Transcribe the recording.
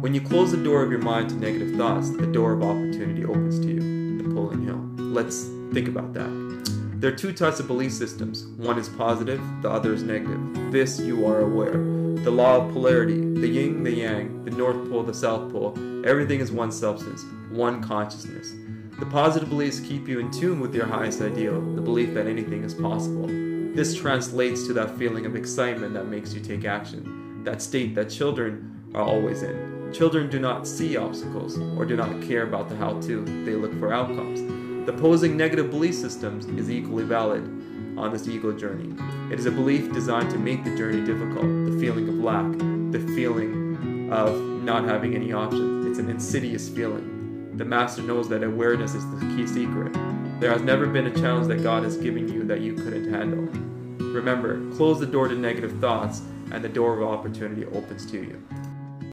When you close the door of your mind to negative thoughts, the door of opportunity opens to you. Napoleon Hill. Let's think about that. There are two types of belief systems. One is positive, the other is negative. This you are aware. The law of polarity, the yin, the yang, the north pole, the south pole, everything is one substance, one consciousness. The positive beliefs keep you in tune with your highest ideal, the belief that anything is possible. This translates to that feeling of excitement that makes you take action, that state that children are always in. Children do not see obstacles or do not care about the how to, they look for outcomes. The posing negative belief systems is equally valid on this ego journey. It is a belief designed to make the journey difficult, the feeling of lack, the feeling of not having any options. It's an insidious feeling. The Master knows that awareness is the key secret. There has never been a challenge that God has given you that you couldn't handle. Remember, close the door to negative thoughts, and the door of opportunity opens to you.